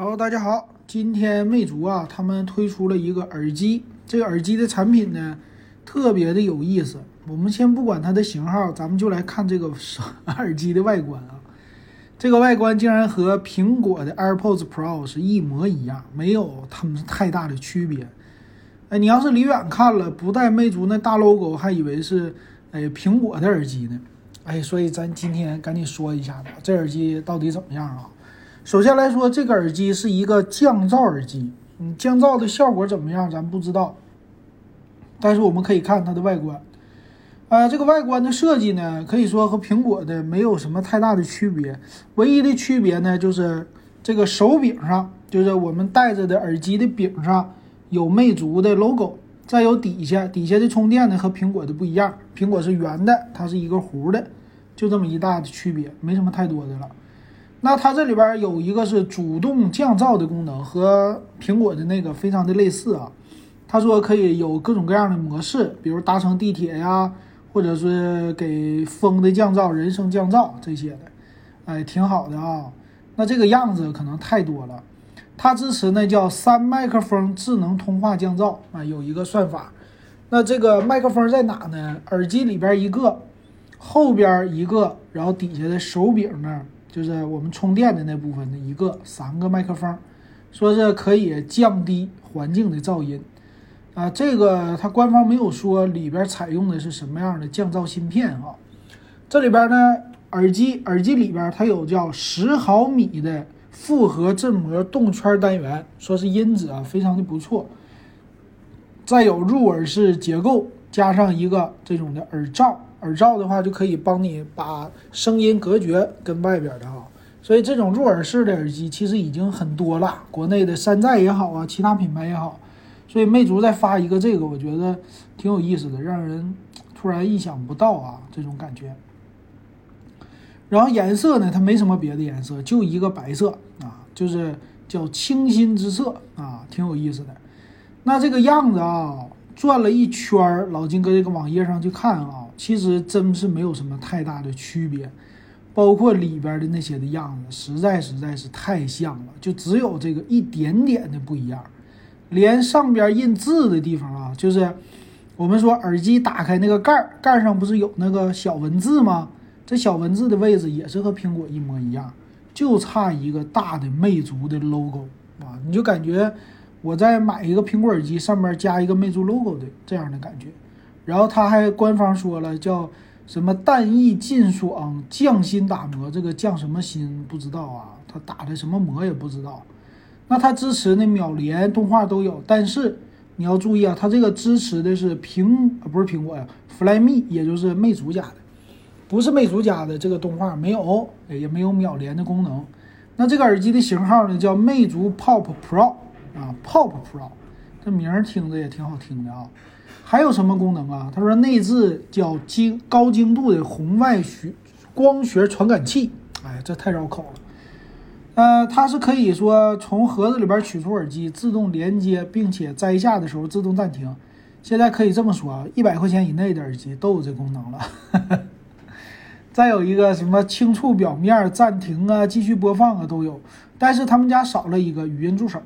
好，大家好，今天魅族啊，他们推出了一个耳机，这个耳机的产品呢，特别的有意思。我们先不管它的型号，咱们就来看这个耳机的外观啊。这个外观竟然和苹果的 AirPods Pro 是一模一样，没有它们太大的区别。哎，你要是离远看了，不带魅族那大 logo，还以为是哎苹果的耳机呢。哎，所以咱今天赶紧说一下吧，这耳机到底怎么样啊？首先来说，这个耳机是一个降噪耳机，嗯，降噪的效果怎么样，咱不知道。但是我们可以看它的外观，呃，这个外观的设计呢，可以说和苹果的没有什么太大的区别，唯一的区别呢，就是这个手柄上，就是我们戴着的耳机的柄上有魅族的 logo，再有底下，底下的充电呢和苹果的不一样，苹果是圆的，它是一个弧的，就这么一大的区别，没什么太多的了。那它这里边有一个是主动降噪的功能，和苹果的那个非常的类似啊。他说可以有各种各样的模式，比如搭乘地铁呀，或者是给风的降噪、人声降噪这些的，哎，挺好的啊。那这个样子可能太多了。它支持呢叫三麦克风智能通话降噪啊，有一个算法。那这个麦克风在哪呢？耳机里边一个，后边一个，然后底下的手柄那儿。就是我们充电的那部分的一个三个麦克风，说是可以降低环境的噪音，啊，这个它官方没有说里边采用的是什么样的降噪芯片啊。这里边呢，耳机耳机里边它有叫十毫米的复合振膜动圈单元，说是音质啊非常的不错。再有入耳式结构，加上一个这种的耳罩。耳罩的话就可以帮你把声音隔绝跟外边的啊，所以这种入耳式的耳机其实已经很多了，国内的山寨也好啊，其他品牌也好，所以魅族再发一个这个，我觉得挺有意思的，让人突然意想不到啊这种感觉。然后颜色呢，它没什么别的颜色，就一个白色啊，就是叫清新之色啊，挺有意思的。那这个样子啊，转了一圈，老金搁这个网页上去看啊。其实真是没有什么太大的区别，包括里边的那些的样子，实在实在是太像了，就只有这个一点点的不一样。连上边印字的地方啊，就是我们说耳机打开那个盖儿，盖上不是有那个小文字吗？这小文字的位置也是和苹果一模一样，就差一个大的魅族的 logo 啊，你就感觉我在买一个苹果耳机，上面加一个魅族 logo 的这样的感觉。然后他还官方说了，叫什么淡逸劲爽匠心打磨，这个匠什么心不知道啊？他打的什么膜也不知道。那它支持那秒连动画都有，但是你要注意啊，它这个支持的是苹不是苹果呀，Flyme，也就是魅族家的，不是魅族家的这个动画没有，也没有秒连的功能。那这个耳机的型号呢，叫魅族 Pop Pro 啊，Pop Pro，这名儿听着也挺好听的啊。还有什么功能啊？他说内置叫精高精度的红外学光学传感器。哎，这太绕口了。呃，它是可以说从盒子里边取出耳机，自动连接，并且摘下的时候自动暂停。现在可以这么说啊，一百块钱以内的耳机都有这功能了。再有一个什么轻触表面暂停啊、继续播放啊都有，但是他们家少了一个语音助手。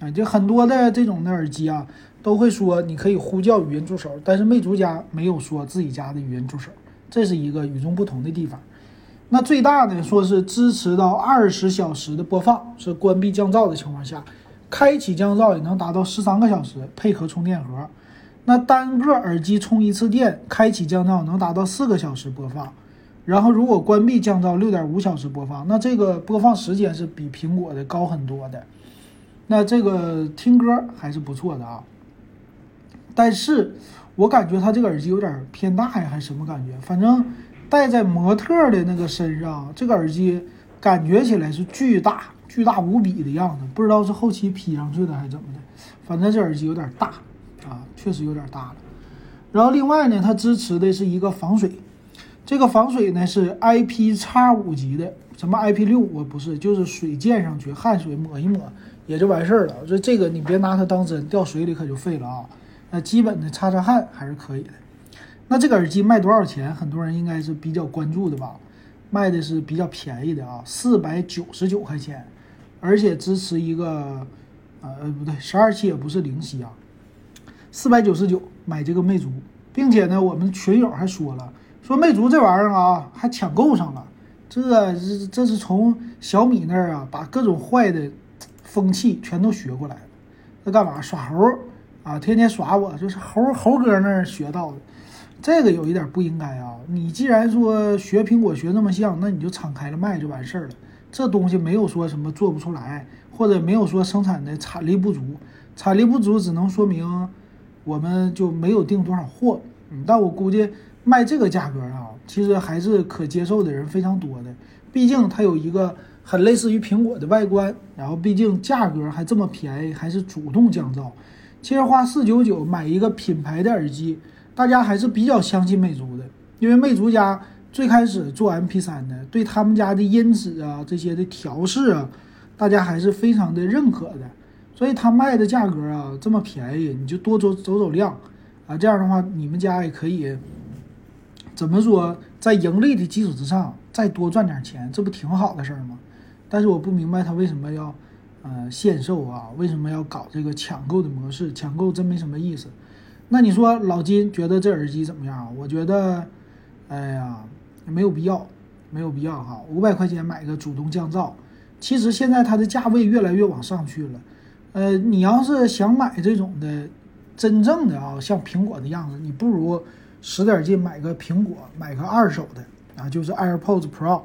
啊，就很多的这种的耳机啊。都会说你可以呼叫语音助手，但是魅族家没有说自己家的语音助手，这是一个与众不同的地方。那最大呢，说是支持到二十小时的播放，是关闭降噪的情况下，开启降噪也能达到十三个小时，配合充电盒。那单个耳机充一次电，开启降噪能达到四个小时播放，然后如果关闭降噪，六点五小时播放。那这个播放时间是比苹果的高很多的。那这个听歌还是不错的啊。但是我感觉它这个耳机有点偏大呀，还是什么感觉？反正戴在模特的那个身上，这个耳机感觉起来是巨大、巨大无比的样子。不知道是后期 P 上去的还是怎么的，反正这耳机有点大啊，确实有点大了。然后另外呢，它支持的是一个防水，这个防水呢是 IP 叉五级的，什么 IP 六我不是，就是水溅上去，汗水抹一抹也就完事儿了。我说这个你别拿它当真，掉水里可就废了啊。那基本的擦擦汗还是可以的。那这个耳机卖多少钱？很多人应该是比较关注的吧？卖的是比较便宜的啊，四百九十九块钱。而且支持一个，呃不对，十二期也不是零息啊，四百九十九买这个魅族，并且呢，我们群友还说了，说魅族这玩意儿啊还抢购上了，这这这是从小米那儿啊把各种坏的风气全都学过来了，那干嘛耍猴啊？天天耍我，就是猴猴哥那儿学到的。这个有一点不应该啊！你既然说学苹果学那么像，那你就敞开了卖就完事儿了。这东西没有说什么做不出来，或者没有说生产的产力不足，产力不足只能说明我们就没有订多少货。嗯，但我估计卖这个价格啊，其实还是可接受的人非常多的。毕竟它有一个很类似于苹果的外观，然后毕竟价格还这么便宜，还是主动降噪。其实花四九九买一个品牌的耳机。大家还是比较相信魅族的，因为魅族家最开始做 MP3 的，对他们家的音质啊这些的调试啊，大家还是非常的认可的，所以他卖的价格啊这么便宜，你就多走走走量啊，这样的话你们家也可以怎么说，在盈利的基础之上再多赚点钱，这不挺好的事儿吗？但是我不明白他为什么要呃限售啊，为什么要搞这个抢购的模式？抢购真没什么意思。那你说老金觉得这耳机怎么样？我觉得，哎呀，没有必要，没有必要哈。五百块钱买个主动降噪，其实现在它的价位越来越往上去了。呃，你要是想买这种的，真正的啊，像苹果的样子，你不如使点劲买个苹果，买个二手的啊，就是 AirPods Pro，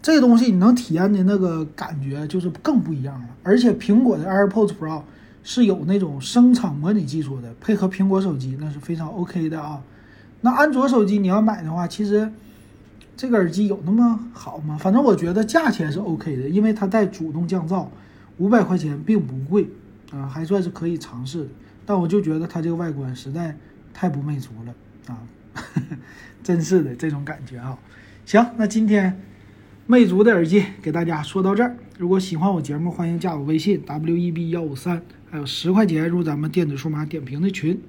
这个东西你能体验的那个感觉就是更不一样了。而且苹果的 AirPods Pro。是有那种声场模拟技术的，配合苹果手机那是非常 OK 的啊。那安卓手机你要买的话，其实这个耳机有那么好吗？反正我觉得价钱是 OK 的，因为它带主动降噪，五百块钱并不贵啊，还算是可以尝试的。但我就觉得它这个外观实在太不魅族了啊，真是的这种感觉啊。行，那今天魅族的耳机给大家说到这儿。如果喜欢我节目，欢迎加我微信 w e b 幺五三。还有十块钱入咱们电子数码点评的群。